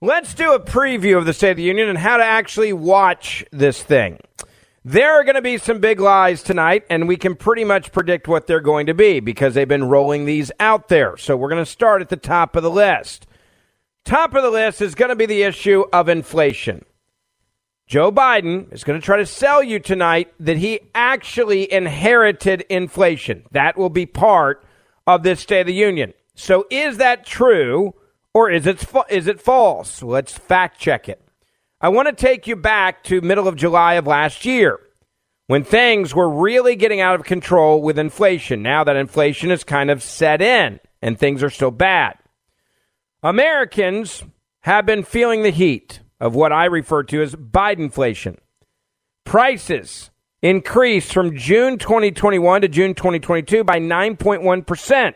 Let's do a preview of the State of the Union and how to actually watch this thing. There are going to be some big lies tonight, and we can pretty much predict what they're going to be because they've been rolling these out there. So we're going to start at the top of the list. Top of the list is going to be the issue of inflation. Joe Biden is going to try to sell you tonight that he actually inherited inflation. That will be part of this State of the Union. So is that true? Or is it is it false? Let's fact check it. I want to take you back to middle of July of last year when things were really getting out of control with inflation. Now that inflation is kind of set in and things are still bad. Americans have been feeling the heat of what I refer to as Bidenflation. Prices increased from June 2021 to June 2022 by 9.1%.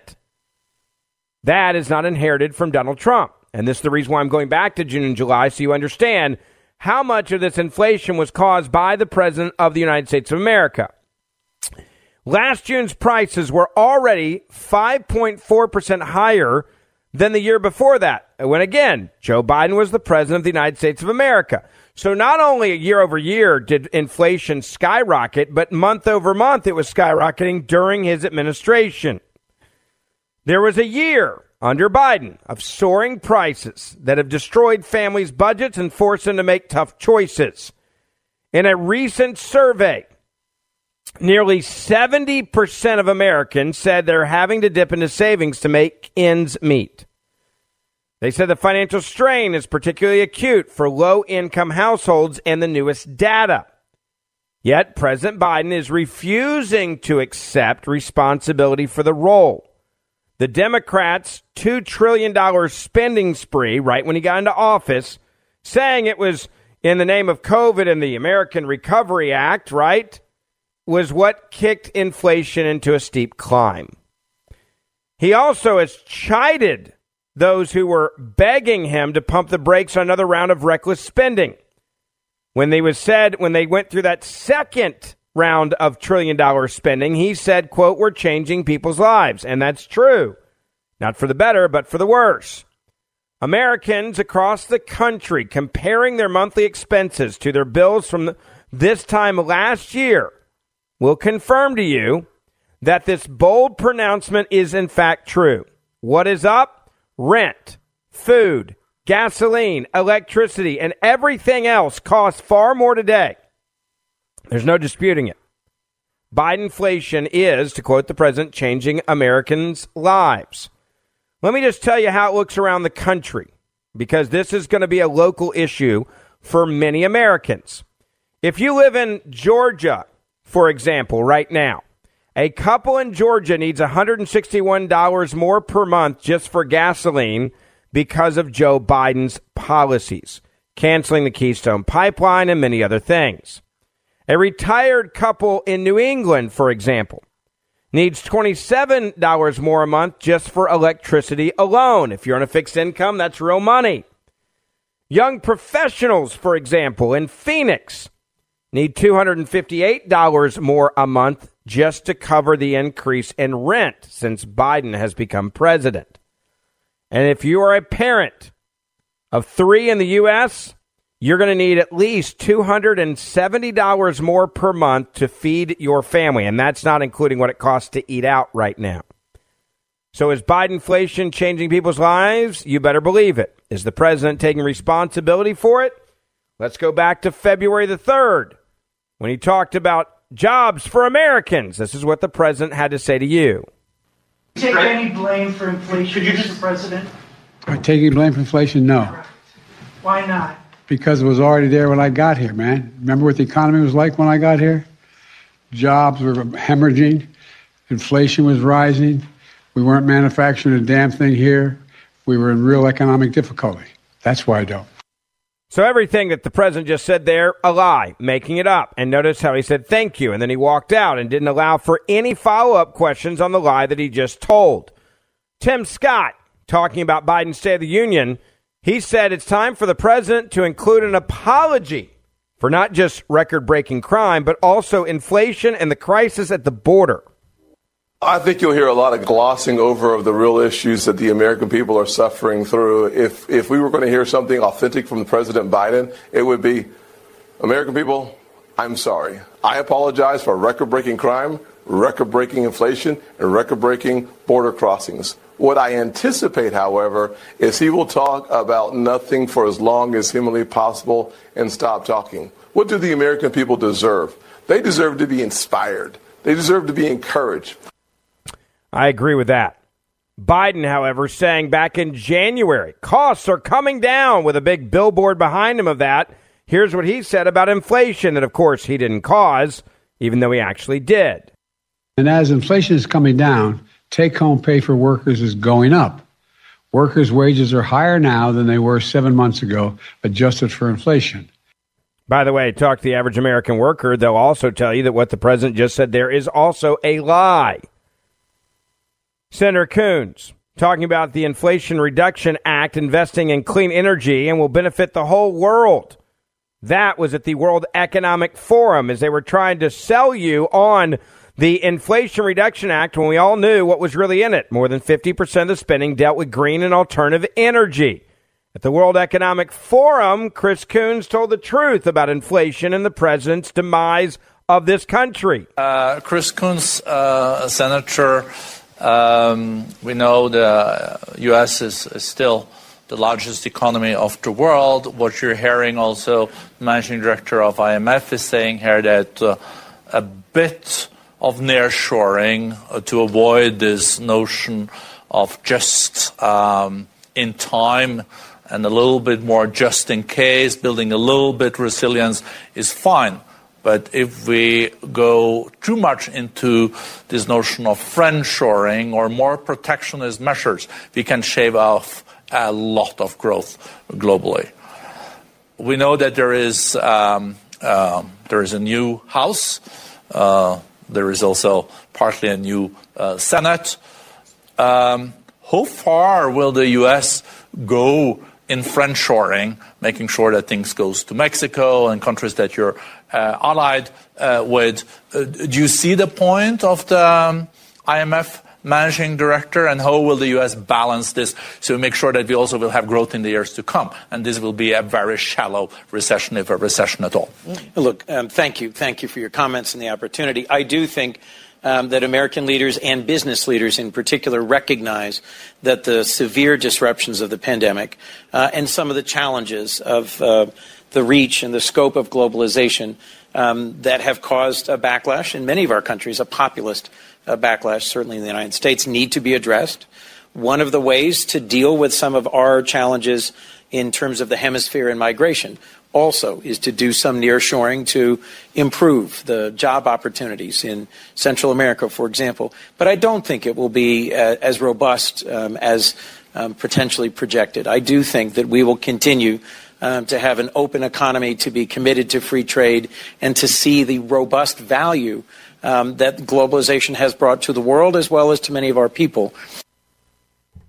That is not inherited from Donald Trump. And this is the reason why I'm going back to June and July so you understand how much of this inflation was caused by the President of the United States of America. Last June's prices were already 5.4% higher than the year before that, when again, Joe Biden was the President of the United States of America. So not only year over year did inflation skyrocket, but month over month it was skyrocketing during his administration. There was a year under Biden of soaring prices that have destroyed families' budgets and forced them to make tough choices. In a recent survey, nearly 70% of Americans said they're having to dip into savings to make ends meet. They said the financial strain is particularly acute for low income households and the newest data. Yet President Biden is refusing to accept responsibility for the role. The Democrats' $2 trillion spending spree right when he got into office, saying it was in the name of COVID and the American Recovery Act, right, was what kicked inflation into a steep climb. He also has chided those who were begging him to pump the brakes on another round of reckless spending. When they was said when they went through that second round of trillion dollar spending, he said, quote, we're changing people's lives. And that's true. Not for the better, but for the worse. Americans across the country comparing their monthly expenses to their bills from this time last year will confirm to you that this bold pronouncement is in fact true. What is up? Rent, food, gasoline, electricity, and everything else costs far more today there's no disputing it. Bidenflation is, to quote the president, changing Americans' lives. Let me just tell you how it looks around the country, because this is going to be a local issue for many Americans. If you live in Georgia, for example, right now, a couple in Georgia needs $161 more per month just for gasoline because of Joe Biden's policies, canceling the Keystone Pipeline and many other things. A retired couple in New England, for example, needs $27 more a month just for electricity alone. If you're on a fixed income, that's real money. Young professionals, for example, in Phoenix need $258 more a month just to cover the increase in rent since Biden has become president. And if you are a parent of three in the U.S., you're going to need at least $270 more per month to feed your family. And that's not including what it costs to eat out right now. So is Biden inflation changing people's lives? You better believe it. Is the president taking responsibility for it? Let's go back to February the 3rd when he talked about jobs for Americans. This is what the president had to say to you. Take any blame for inflation, Mr. President? Are taking blame for inflation? No. Why not? Because it was already there when I got here, man. Remember what the economy was like when I got here? Jobs were hemorrhaging, inflation was rising, we weren't manufacturing a damn thing here, we were in real economic difficulty. That's why I don't. So everything that the president just said there, a lie, making it up. And notice how he said thank you, and then he walked out and didn't allow for any follow up questions on the lie that he just told. Tim Scott, talking about Biden's State of the Union, he said it's time for the president to include an apology for not just record breaking crime, but also inflation and the crisis at the border. I think you'll hear a lot of glossing over of the real issues that the American people are suffering through. If if we were going to hear something authentic from President Biden, it would be American people, I'm sorry. I apologize for record-breaking crime, record-breaking inflation, and record-breaking border crossings. What I anticipate, however, is he will talk about nothing for as long as humanly possible and stop talking. What do the American people deserve? They deserve to be inspired. They deserve to be encouraged. I agree with that. Biden, however, saying back in January, costs are coming down with a big billboard behind him of that. Here's what he said about inflation that, of course, he didn't cause, even though he actually did. And as inflation is coming down, take home pay for workers is going up. Workers' wages are higher now than they were seven months ago, adjusted for inflation. By the way, talk to the average American worker. They'll also tell you that what the president just said there is also a lie. Senator Coons talking about the Inflation Reduction Act investing in clean energy and will benefit the whole world. That was at the World Economic Forum as they were trying to sell you on the Inflation Reduction Act when we all knew what was really in it. More than 50% of the spending dealt with green and alternative energy. At the World Economic Forum, Chris Coons told the truth about inflation and the president's demise of this country. Uh, Chris Coons, uh, Senator um, we know the U.S. Is, is, still the largest economy of the world. What you're hearing also, managing director of IMF is saying here that uh, a bit of nearshoring uh, to avoid this notion of just um, in time and a little bit more just in case, building a little bit resilience is fine. But if we go too much into this notion of friendshoring or more protectionist measures, we can shave off a lot of growth globally. We know that there is um, uh, there is a new House. Uh, there is also partly a new uh, Senate. Um, how far will the U.S. go in friendshoring, making sure that things goes to Mexico and countries that you're uh, allied uh, with. Uh, do you see the point of the um, IMF managing director, and how will the U.S. balance this to make sure that we also will have growth in the years to come? And this will be a very shallow recession, if a recession at all. Look, um, thank you. Thank you for your comments and the opportunity. I do think um, that American leaders and business leaders in particular recognize that the severe disruptions of the pandemic uh, and some of the challenges of uh, the reach and the scope of globalization um, that have caused a backlash in many of our countries, a populist backlash, certainly in the United States, need to be addressed. One of the ways to deal with some of our challenges in terms of the hemisphere and migration also is to do some nearshoring to improve the job opportunities in Central America, for example. But I don't think it will be uh, as robust um, as um, potentially projected. I do think that we will continue um, to have an open economy, to be committed to free trade, and to see the robust value um, that globalization has brought to the world as well as to many of our people.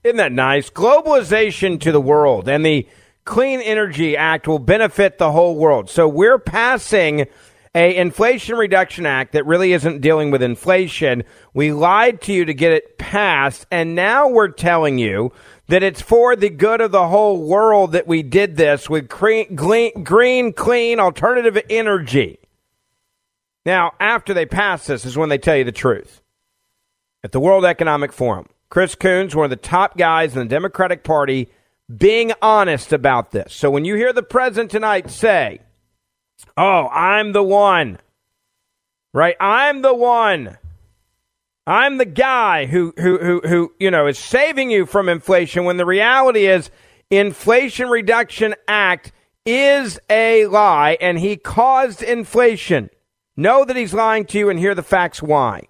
Isn't that nice? Globalization to the world and the Clean Energy Act will benefit the whole world. So we're passing a Inflation Reduction Act that really isn't dealing with inflation. We lied to you to get it passed, and now we're telling you that it's for the good of the whole world that we did this with green, green clean, alternative energy. Now, after they pass this is when they tell you the truth. At the World Economic Forum, Chris Coons, one of the top guys in the Democratic Party, being honest about this. So when you hear the president tonight say, Oh, I'm the one. Right? I'm the one. I'm the guy who, who, who, who, you know, is saving you from inflation when the reality is Inflation Reduction Act is a lie and he caused inflation. Know that he's lying to you and hear the facts why.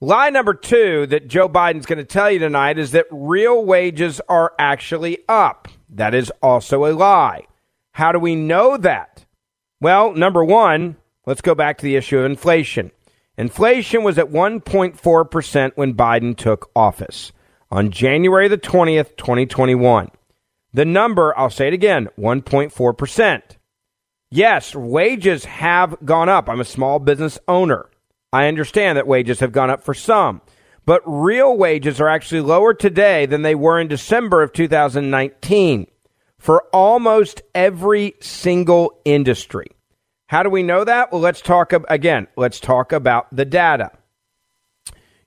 Lie number two that Joe Biden's going to tell you tonight is that real wages are actually up. That is also a lie. How do we know that? Well, number one, let's go back to the issue of inflation. Inflation was at 1.4% when Biden took office on January the 20th, 2021. The number, I'll say it again, 1.4%. Yes, wages have gone up. I'm a small business owner. I understand that wages have gone up for some, but real wages are actually lower today than they were in December of 2019 for almost every single industry. How do we know that? Well, let's talk again. Let's talk about the data.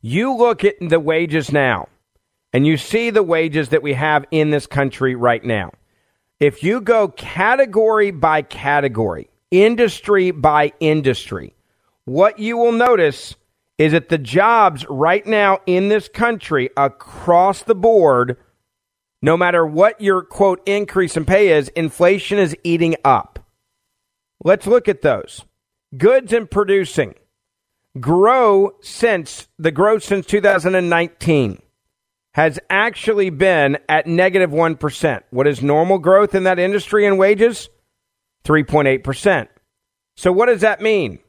You look at the wages now, and you see the wages that we have in this country right now. If you go category by category, industry by industry, what you will notice is that the jobs right now in this country across the board, no matter what your quote increase in pay is, inflation is eating up. Let's look at those. Goods and producing grow since the growth since 2019 has actually been at negative 1. What is normal growth in that industry and wages? 3.8%. So what does that mean?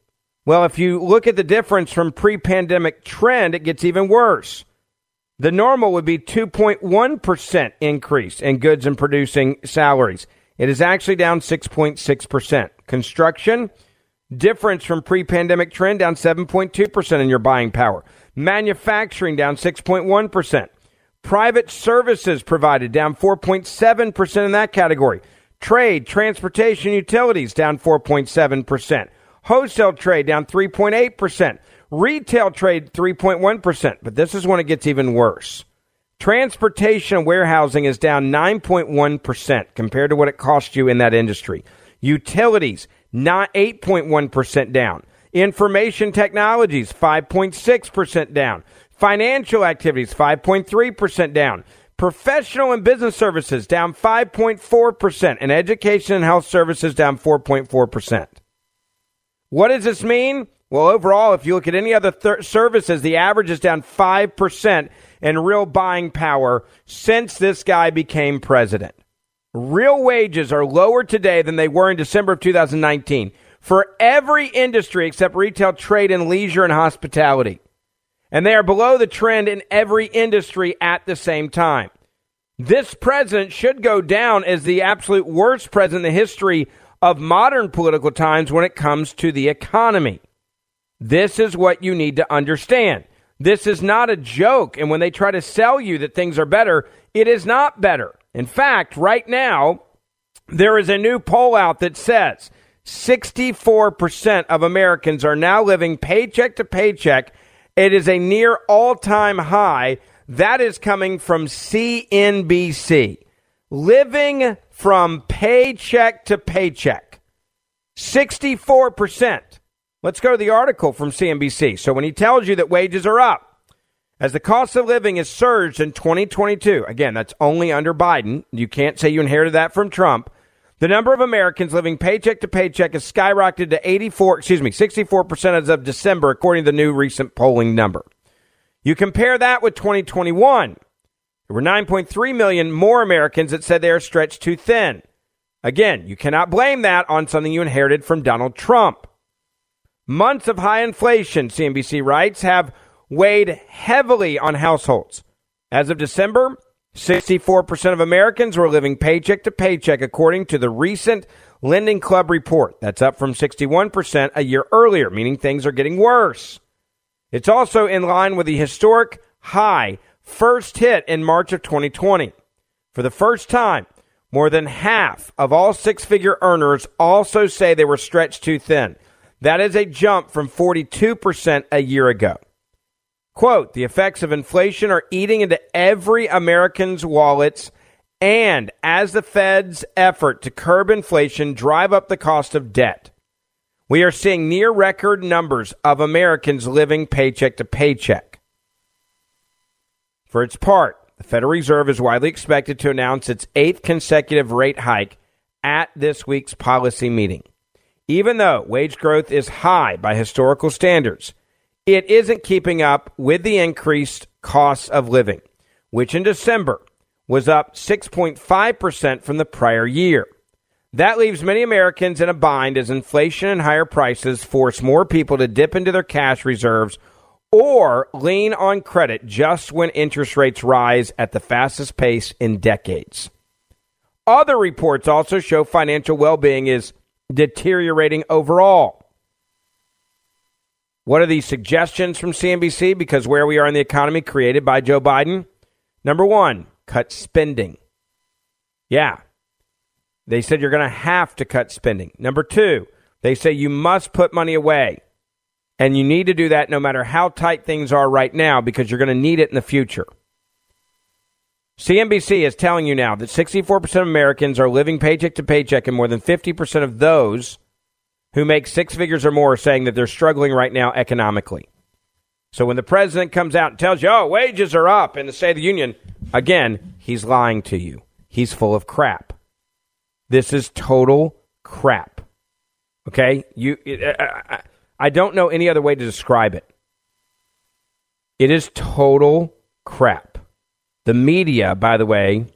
Well, if you look at the difference from pre pandemic trend, it gets even worse. The normal would be 2.1% increase in goods and producing salaries. It is actually down 6.6%. Construction, difference from pre pandemic trend, down 7.2% in your buying power. Manufacturing, down 6.1%. Private services provided, down 4.7% in that category. Trade, transportation, utilities, down 4.7%. Wholesale trade down 3.8%. Retail trade 3.1%. But this is when it gets even worse. Transportation and warehousing is down 9.1% compared to what it cost you in that industry. Utilities, not 8.1% down. Information technologies, 5.6% down. Financial activities, 5.3% down. Professional and business services, down 5.4%. And education and health services, down 4.4%. What does this mean? Well, overall, if you look at any other th- services, the average is down 5% in real buying power since this guy became president. Real wages are lower today than they were in December of 2019 for every industry except retail, trade, and leisure and hospitality. And they are below the trend in every industry at the same time. This president should go down as the absolute worst president in the history of modern political times when it comes to the economy. This is what you need to understand. This is not a joke. And when they try to sell you that things are better, it is not better. In fact, right now, There is a new poll out that says 64% of Americans are now living paycheck to paycheck. It is a near all time high. That is coming from CNBC. Living from paycheck to paycheck. 64%. Let's go to the article from CNBC. So when he tells you that wages are up, as the cost of living has surged in 2022, again, that's only under Biden. You can't say you inherited that from Trump. The number of Americans living paycheck to paycheck has skyrocketed to 84, excuse me, 64% as of December, according to the new recent polling number. You compare that with 2021. There were 9.3 million more Americans that said they are stretched too thin. Again, you cannot blame that on something you inherited from Donald Trump. Months of high inflation, CNBC writes, have weighed heavily on households. As of December, 64% of Americans were living paycheck to paycheck, according to the recent Lending Club report. That's up from 61% a year earlier, meaning things are getting worse. It's also in line with the historic high first hit in March of 2020. For the first time, more than half of all six figure earners also say they were stretched too thin. That is a jump from 42% a year ago. Quote, the effects of inflation are eating into every American's wallets. And as the Fed's effort to curb inflation drive up the cost of debt, we are seeing near record numbers of Americans living paycheck to paycheck. For its part, the Federal Reserve is widely expected to announce its eighth consecutive rate hike at this week's policy meeting. Even though wage growth is high by historical standards, it isn't keeping up with the increased costs of living, which in December was up 6.5% from the prior year. That leaves many Americans in a bind as inflation and higher prices force more people to dip into their cash reserves or lean on credit just when interest rates rise at the fastest pace in decades. Other reports also show financial well being is deteriorating overall. What are these suggestions from CNBC? Because where we are in the economy created by Joe Biden? Number one, cut spending. Yeah. They said you're going to have to cut spending. Number two, they say you must put money away. And you need to do that no matter how tight things are right now because you're going to need it in the future. CNBC is telling you now that 64% of Americans are living paycheck to paycheck, and more than 50% of those who make six figures or more are saying that they're struggling right now economically. So when the president comes out and tells you, oh, wages are up in the State of the Union, again, he's lying to you. He's full of crap. This is total crap. Okay? You, I, I don't know any other way to describe it. It is total crap. The media, by the way,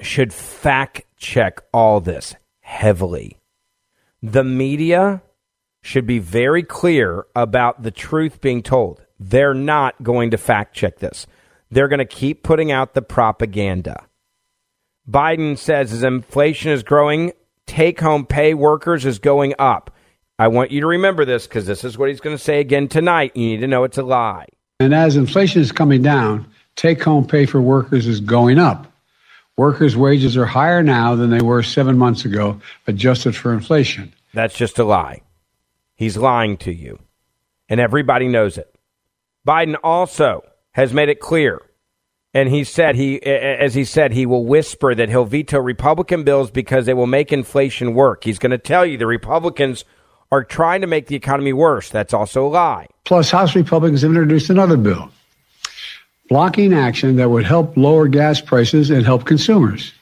should fact check all this heavily the media should be very clear about the truth being told. They're not going to fact check this. They're going to keep putting out the propaganda. Biden says as inflation is growing, take home pay workers is going up. I want you to remember this because this is what he's going to say again tonight. You need to know it's a lie. And as inflation is coming down, take home pay for workers is going up. Workers' wages are higher now than they were seven months ago, adjusted for inflation. That's just a lie. He's lying to you. And everybody knows it. Biden also has made it clear. And he said he, as he said, he will whisper that he'll veto Republican bills because they will make inflation work. He's going to tell you the Republicans are trying to make the economy worse. That's also a lie. Plus, House Republicans have introduced another bill blocking action that would help lower gas prices and help consumers.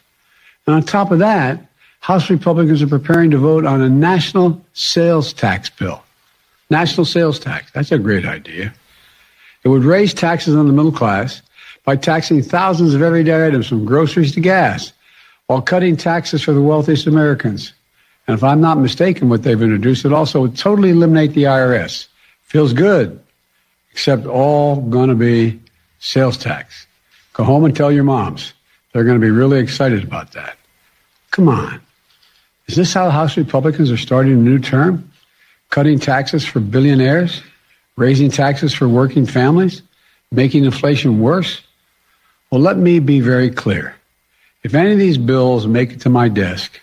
And on top of that, House Republicans are preparing to vote on a national sales tax bill. National sales tax. That's a great idea. It would raise taxes on the middle class by taxing thousands of everyday items from groceries to gas while cutting taxes for the wealthiest Americans. And if I'm not mistaken, what they've introduced, it also would totally eliminate the IRS. Feels good, except all going to be sales tax. Go home and tell your moms. They're going to be really excited about that. Come on. Is this how House Republicans are starting a new term? Cutting taxes for billionaires? Raising taxes for working families? Making inflation worse? Well, let me be very clear. If any of these bills make it to my desk,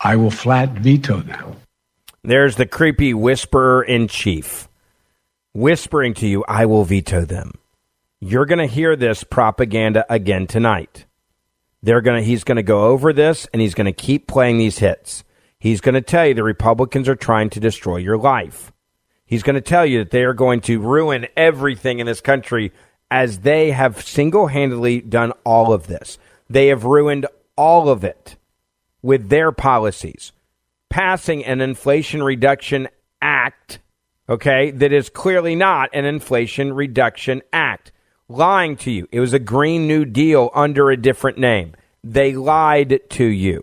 I will flat veto them. There's the creepy whisperer in chief whispering to you, I will veto them. You're going to hear this propaganda again tonight. They're going to, he's going to go over this and he's going to keep playing these hits. He's going to tell you the Republicans are trying to destroy your life. He's going to tell you that they are going to ruin everything in this country as they have single handedly done all of this. They have ruined all of it with their policies. Passing an Inflation Reduction Act, okay, that is clearly not an Inflation Reduction Act. Lying to you. It was a Green New Deal under a different name. They lied to you.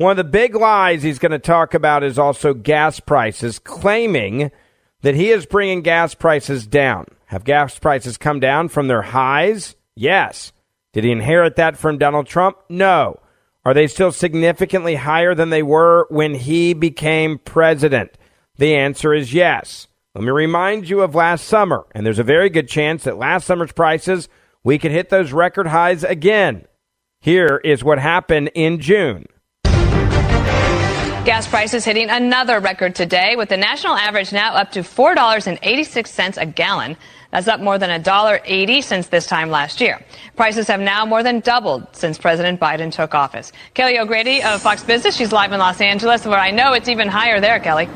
One of the big lies he's going to talk about is also gas prices, claiming that he is bringing gas prices down. Have gas prices come down from their highs? Yes. Did he inherit that from Donald Trump? No. Are they still significantly higher than they were when he became president? The answer is yes. Let me remind you of last summer, and there's a very good chance that last summer's prices, we could hit those record highs again. Here is what happened in June. Gas prices hitting another record today, with the national average now up to $4.86 a gallon. That's up more than $1.80 since this time last year. Prices have now more than doubled since President Biden took office. Kelly O'Grady of Fox Business, she's live in Los Angeles, where I know it's even higher there, Kelly.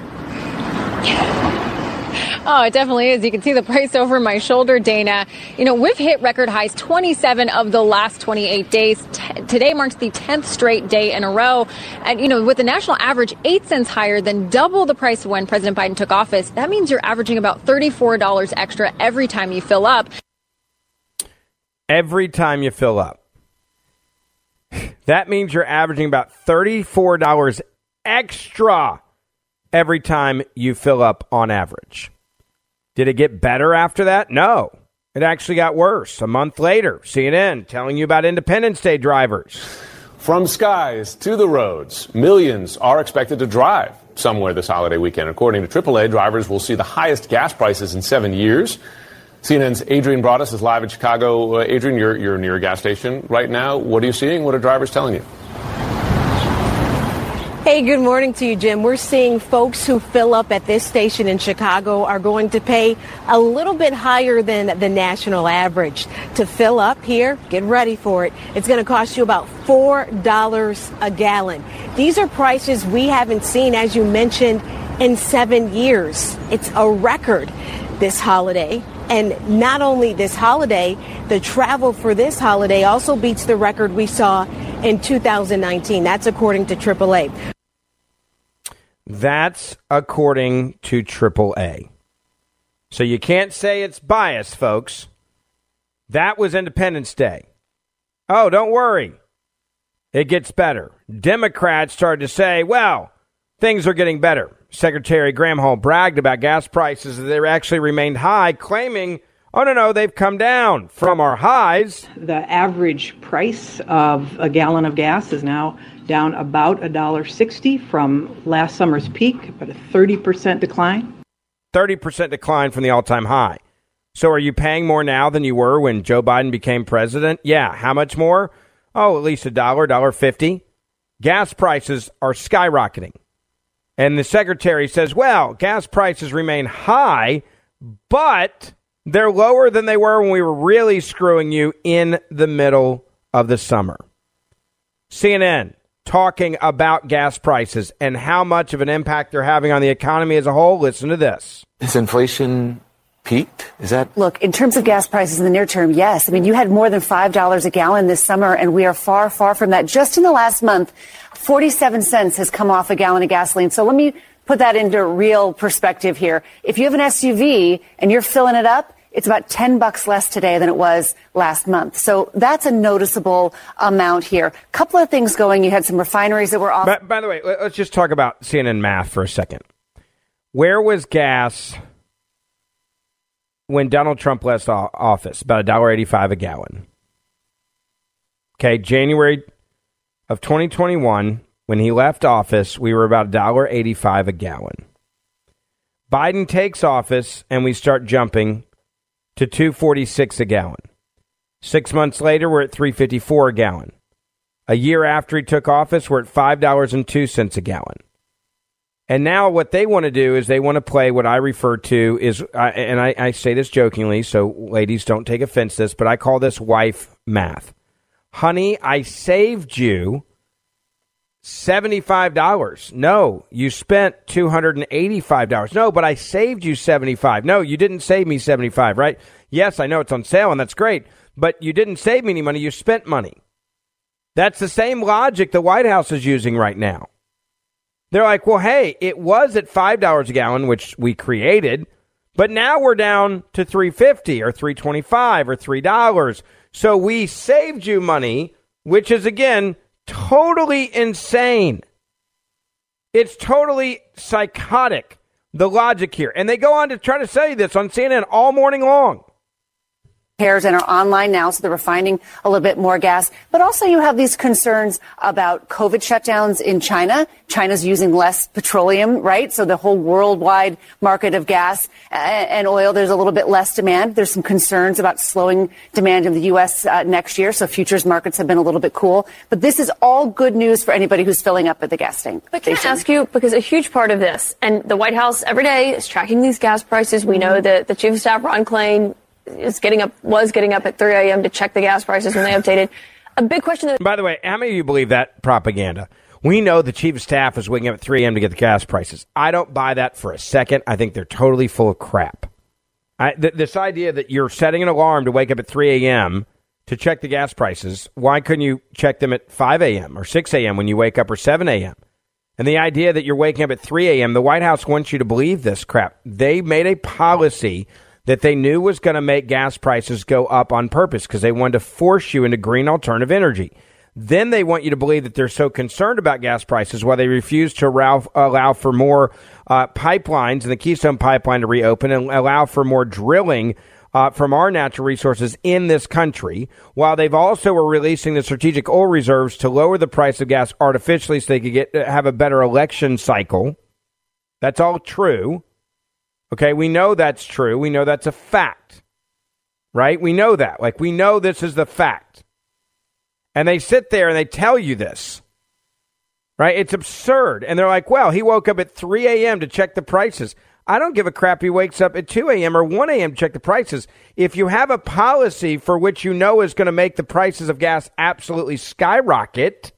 Oh, it definitely is. You can see the price over my shoulder, Dana. You know, we've hit record highs 27 of the last 28 days. T- today marks the 10th straight day in a row. And, you know, with the national average 8 cents higher than double the price when President Biden took office, that means you're averaging about $34 extra every time you fill up. Every time you fill up. That means you're averaging about $34 extra every time you fill up on average. Did it get better after that? No. It actually got worse. A month later, CNN telling you about Independence Day drivers. From skies to the roads, millions are expected to drive somewhere this holiday weekend. According to AAA, drivers will see the highest gas prices in seven years. CNN's Adrienne Broaddus is live in Chicago. Uh, Adrienne, you're, you're near a gas station right now. What are you seeing? What are drivers telling you? Hey, good morning to you, Jim. We're seeing folks who fill up at this station in Chicago are going to pay a little bit higher than the national average. To fill up here, get ready for it. It's going to cost you about $4 a gallon. These are prices we haven't seen, as you mentioned, in seven years. It's a record this holiday. And not only this holiday, the travel for this holiday also beats the record we saw in 2019. That's according to AAA. That's according to AAA. So you can't say it's biased, folks. That was Independence Day. Oh, don't worry. It gets better. Democrats started to say, well, things are getting better. Secretary Granholm bragged about gas prices that they actually remained high, claiming, oh, no, no, they've come down from our highs. The average price of a gallon of gas is now down about $1.60 from last summer's peak, but a 30% decline. 30% decline from the all time high. So are you paying more now than you were when Joe Biden became president? Yeah. How much more? Oh, at least a dollar, dollar fifty. Gas prices are skyrocketing. And the secretary says, well, gas prices remain high, but they're lower than they were when we were really screwing you in the middle of the summer. CNN, talking about gas prices and how much of an impact they're having on the economy as a whole. Listen to this. Is inflation peaked? Is that Look, in terms of gas prices in the near term, yes. I mean, you had more than $5 a gallon this summer, and we are far, far from that. Just in the last month, 47 cents has come off a gallon of gasoline. So let me put that into real perspective here. If you have an SUV and you're filling it up, it's about 10 bucks less today than it was last month. So that's a noticeable amount here. Couple of things going. You had some refineries that were off. By, by the way, let- let's just talk about CNN math for a second. Where was gas when Donald Trump left office? About $1.85 a gallon. Okay, January of 2021, when he left office, we were about $1.85 a gallon. Biden takes office and we start jumping to 246 a gallon. 6 months later, we're at 354 a gallon. A year after he took office, we're at $5.02 a gallon. And now what they want to do is they want to play what I refer to is, and I, I say this jokingly, so ladies don't take offense to this, but I call this wife math. Honey, I saved you $75. No, you spent $285. No, but I saved you 75. No, you didn't save me 75, right? Yes, I know it's on sale and that's great, but you didn't save me any money, you spent money. That's the same logic the White House is using right now. They're like, well, hey, it was at $5 a gallon, which we created, but now we're down to 350 or 325 or $3. So we saved you money, which is again totally insane. It's totally psychotic, the logic here. And they go on to try to say this on CNN all morning long. Repairs and are online now, so they're refining a little bit more gas. But also you have these concerns about COVID shutdowns in China. China's using less petroleum, right? So the whole worldwide market of gas and oil, there's a little bit less demand. There's some concerns about slowing demand in the U.S. Uh, next year, so futures markets have been a little bit cool. But this is all good news for anybody who's filling up at the gas tank. But can I ask you, because a huge part of this, and the White House every day is tracking these gas prices. We know that the Chief of Staff, Ron Klain, is getting up, was getting up at 3 a.m. to check the gas prices when they updated. A big question that By the way, how many of you believe that propaganda? We know the chief of staff is waking up at 3 a.m. to get the gas prices. I don't buy that for a second. I think they're totally full of crap. I, th- this idea that you're setting an alarm to wake up at 3 a.m. to check the gas prices, why couldn't you check them at 5 a.m. or 6 a.m. when you wake up or 7 a.m.? And the idea that you're waking up at 3 a.m., the White House wants you to believe this crap. They made a policy that they knew was going to make gas prices go up on purpose because they wanted to force you into green alternative energy. Then they want you to believe that they're so concerned about gas prices while they refuse to allow, allow for more uh, pipelines and the Keystone Pipeline to reopen and allow for more drilling uh, from our natural resources in this country, while they've also were releasing the strategic oil reserves to lower the price of gas artificially so they could get have a better election cycle. That's all true. Okay, we know that's true. We know that's a fact. Right? We know that. Like we know this is the fact. And they sit there and they tell you this. Right? It's absurd. And they're like, well, he woke up at 3 a.m. to check the prices. I don't give a crap he wakes up at 2 a.m. or 1 a.m. to check the prices. If you have a policy for which you know is going to make the prices of gas absolutely skyrocket,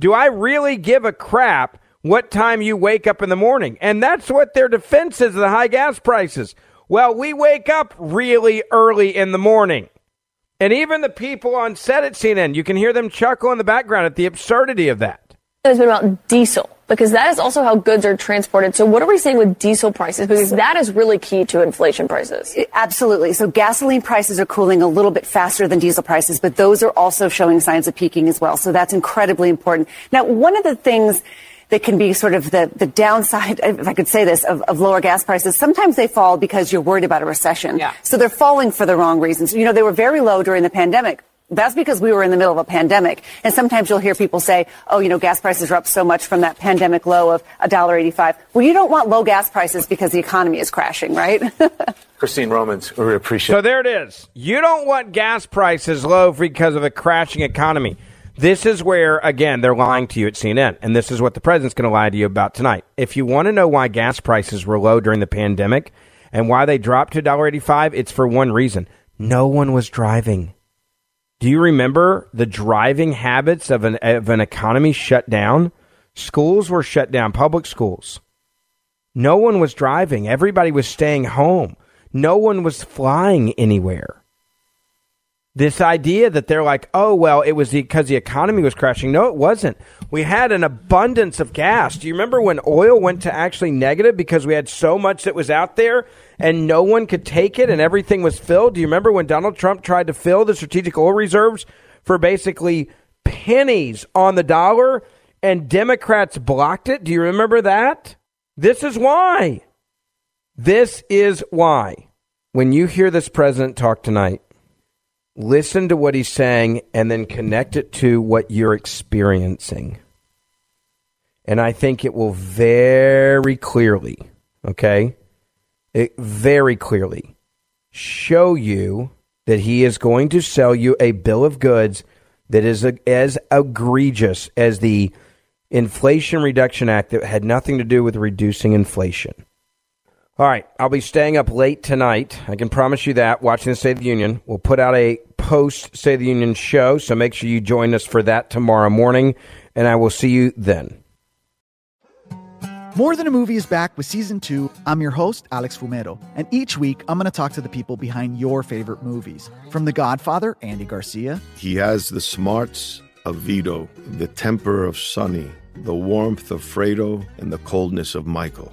do I really give a crap what time you wake up in the morning? And that's what their defense is of the high gas prices. Well, we wake up really early in the morning. And even the people on set at CNN, you can hear them chuckle in the background at the absurdity of that. It's been about diesel, because that is also how goods are transported. So what are we seeing with diesel prices? Because that is really key to inflation prices. Absolutely. So gasoline prices are cooling a little bit faster than diesel prices, but those are also showing signs of peaking as well. So that's incredibly important. Now, one of the things that can be sort of the, the downside, if I could say this, of, of lower gas prices, sometimes they fall because you're worried about a recession. Yeah. So they're falling for the wrong reasons. You know, they were very low during the pandemic. That's because we were in the middle of a pandemic. And sometimes you'll hear people say, oh, you know, gas prices are up so much from that pandemic low of $1.85. Well, you don't want low gas prices because the economy is crashing, right? Christine Romans, we appreciate it. So there it is. You don't want gas prices low because of a crashing economy. This is where, again, they're lying to you at CNN. And this is what the president's going to lie to you about tonight. If you want to know why gas prices were low during the pandemic and why they dropped to $1.85, it's for one reason no one was driving. Do you remember the driving habits of an, of an economy shut down? Schools were shut down, public schools. No one was driving. Everybody was staying home. No one was flying anywhere. This idea that they're like, oh, well, it was because the, the economy was crashing. No, it wasn't. We had an abundance of gas. Do you remember when oil went to actually negative because we had so much that was out there and no one could take it and everything was filled? Do you remember when Donald Trump tried to fill the strategic oil reserves for basically pennies on the dollar and Democrats blocked it? Do you remember that? This is why. This is why. When you hear this president talk tonight, listen to what he's saying and then connect it to what you're experiencing. And I think it will very clearly, okay, it very clearly show you that he is going to sell you a bill of goods that is a, as egregious as the Inflation Reduction Act that had nothing to do with reducing inflation. All right, I'll be staying up late tonight. I can promise you that. Watching the State of the Union. We'll put out a post State of the Union show, so make sure you join us for that tomorrow morning, and I will see you then. More Than a Movie is back with season two. I'm your host, Alex Fumero, and each week I'm going to talk to the people behind your favorite movies. From The Godfather, Andy Garcia. He has the smarts of Vito, the temper of Sonny, the warmth of Fredo, and the coldness of Michael